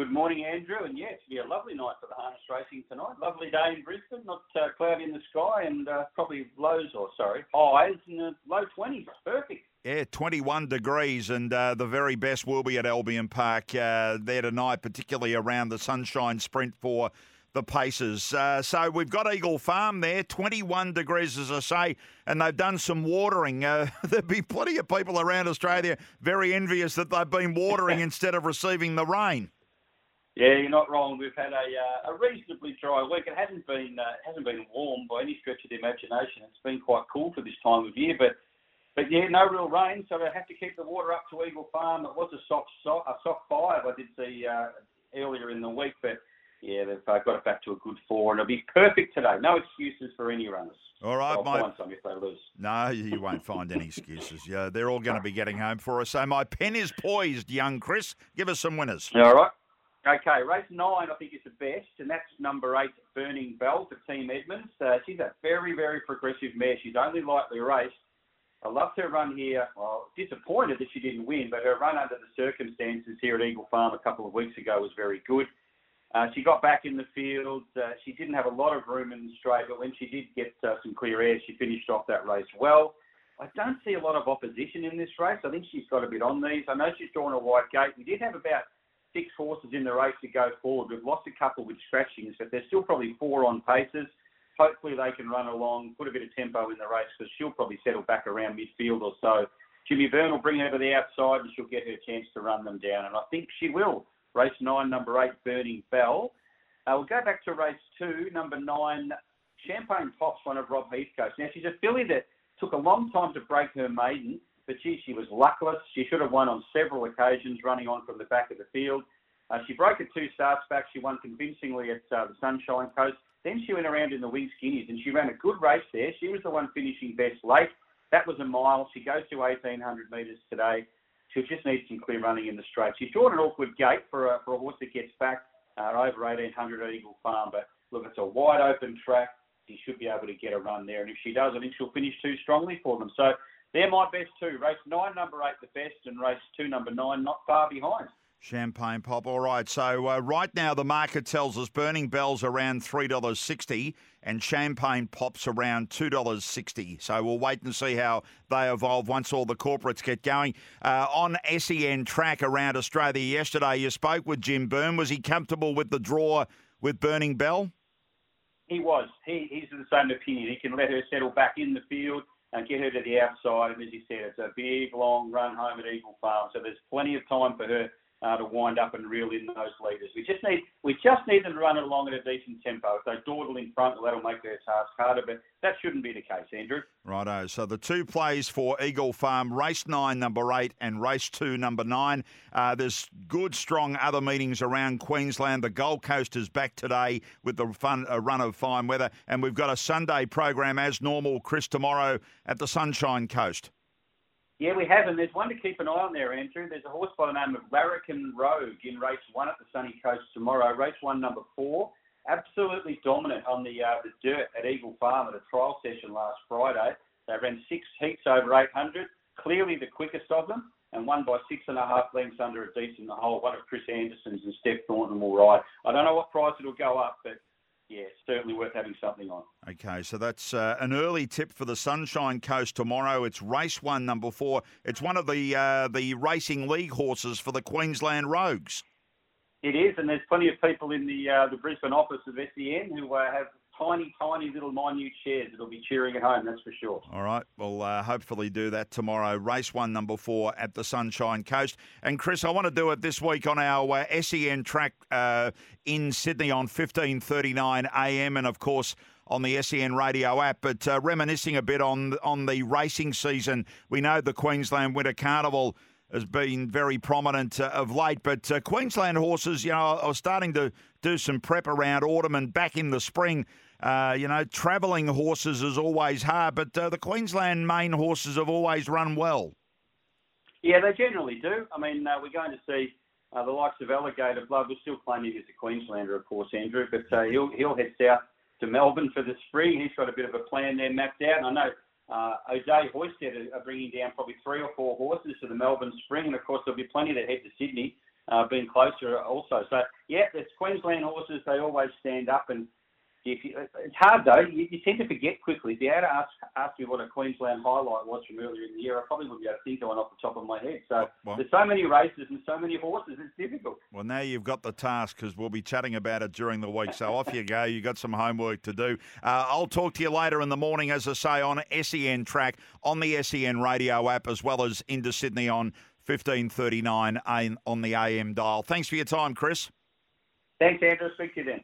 Good morning, Andrew. And yeah, it's be a lovely night for the harness racing tonight. Lovely day in Brisbane, not uh, cloudy in the sky, and uh, probably lows or sorry highs in the low twenties. Perfect. Yeah, 21 degrees, and uh, the very best will be at Albion Park uh, there tonight, particularly around the Sunshine Sprint for the Pacers. Uh, so we've got Eagle Farm there, 21 degrees, as I say, and they've done some watering. Uh, there'll be plenty of people around Australia very envious that they've been watering instead of receiving the rain. Yeah, you're not wrong. We've had a, uh, a reasonably dry week. It hasn't been uh, hasn't been warm by any stretch of the imagination. It's been quite cool for this time of year, but but yeah, no real rain, so they have to keep the water up to Eagle Farm. It was a soft, soft a soft five I did see uh, earlier in the week, but yeah, they've uh, got it back to a good four, and it'll be perfect today. No excuses for any runners. All right, I'll mate. find some if they lose. No, you won't find any excuses. Yeah, they're all going to be getting home for us. So my pen is poised, young Chris. Give us some winners. All right. Okay, race nine I think is the best, and that's number eight, Burning Bell for Team Edmonds. Uh, she's a very, very progressive mare. She's only lightly raced. I loved her run here. Well, disappointed that she didn't win, but her run under the circumstances here at Eagle Farm a couple of weeks ago was very good. Uh, she got back in the field. Uh, she didn't have a lot of room in the straight, but when she did get uh, some clear air, she finished off that race well. I don't see a lot of opposition in this race. I think she's got a bit on these. I know she's drawn a wide gate. We did have about six horses in the race to go forward. We've lost a couple with scratchings, but there's still probably four on paces. Hopefully they can run along, put a bit of tempo in the race because she'll probably settle back around midfield or so. Jimmy Byrne will bring her to the outside and she'll get her chance to run them down. And I think she will. Race nine, number eight, Burning Bell. Uh, we'll go back to race two, number nine, Champagne Pops, one of Rob Heathcote's. Now, she's a filly that took a long time to break her maiden, but gee, she was luckless. She should have won on several occasions running on from the back of the field. Uh, she broke at two starts back. She won convincingly at uh, the Sunshine Coast. Then she went around in the Wing Skinnies and she ran a good race there. She was the one finishing best late. That was a mile. She goes to 1,800 metres today. She'll just need some clear running in the straight. She's drawn an awkward gate for a, for a horse that gets back uh, over 1,800 at Eagle Farm. But look, it's a wide open track. She should be able to get a run there. And if she does, I think she'll finish too strongly for them. So they're my best two. Race nine, number eight, the best, and race two, number nine, not far behind. Champagne pop. All right. So uh, right now the market tells us Burning Bell's around three dollars sixty, and Champagne pops around two dollars sixty. So we'll wait and see how they evolve once all the corporates get going. Uh, on SEN track around Australia yesterday, you spoke with Jim Byrne. Was he comfortable with the draw with Burning Bell? He was. He, he's of the same opinion. He can let her settle back in the field and get her to the outside. And as you said, it's a big, long run home at Eagle Farm. So there's plenty of time for her uh, to wind up and reel in those leaders. We just need we just need them to run it along at a decent tempo. If they dawdle in front, well, that'll make their task harder. But that shouldn't be the case, Andrew. Righto. So the two plays for Eagle Farm, race nine, number eight, and race two, number nine. Uh, there's good, strong other meetings around Queensland. The Gold Coast is back today with the fun uh, run of fine weather, and we've got a Sunday program as normal, Chris, tomorrow at the Sunshine Coast. Yeah, we have, and there's one to keep an eye on there, Andrew. There's a horse by the name of Larrikin Rogue in race one at the Sunny Coast tomorrow. Race one, number four, absolutely dominant on the uh, the dirt at Eagle Farm at a trial session last Friday. They ran six heats over 800, clearly the quickest of them, and won by six and a half lengths under a decent hole. One of Chris Anderson's and Steph Thornton will ride. I don't know what price it'll go up, but yeah, certainly worth having something on. Okay, so that's uh, an early tip for the Sunshine Coast tomorrow. It's race one, number four. It's one of the uh, the racing league horses for the Queensland Rogues. It is, and there's plenty of people in the uh, the Brisbane office of SEN who uh, have tiny, tiny little minute shares that'll be cheering at home, that's for sure. All right. We'll uh, hopefully do that tomorrow. Race one, number four at the Sunshine Coast. And Chris, I want to do it this week on our uh, SEN track uh, in Sydney on 15:39 a.m. and of course on the SEN radio app. But uh, reminiscing a bit on on the racing season, we know the Queensland Winter Carnival has been very prominent uh, of late. But uh, Queensland horses, you know, are starting to do some prep around autumn and back in the spring. Uh, you know, travelling horses is always hard, but uh, the Queensland main horses have always run well. Yeah, they generally do. I mean, uh, we're going to see uh, the likes of Alligator Blood. We're still claiming he's a Queenslander, of course, Andrew, but he'll he'll head south to Melbourne for the spring. He's got a bit of a plan there mapped out. And I know uh, O'Day Hoisted are bringing down probably three or four horses to the Melbourne Spring, and of course there'll be plenty that head to Sydney, uh, being closer also. So yeah, it's Queensland horses. They always stand up, and if you, it's hard though. You, you tend to forget quickly. If you had to ask, ask me what a Queensland highlight was from earlier in the year, I probably wouldn't be able to think of one off the top of my head. So well, there's so many races and so many horses, it's difficult. Well, now you've got the task because we'll be chatting about it during the week. So off you go. You've got some homework to do. Uh, I'll talk to you later in the morning, as I say, on SEN track, on the SEN radio app, as well as into Sydney on 1539 on the AM dial. Thanks for your time, Chris. Thanks, Andrew. Speak to you then.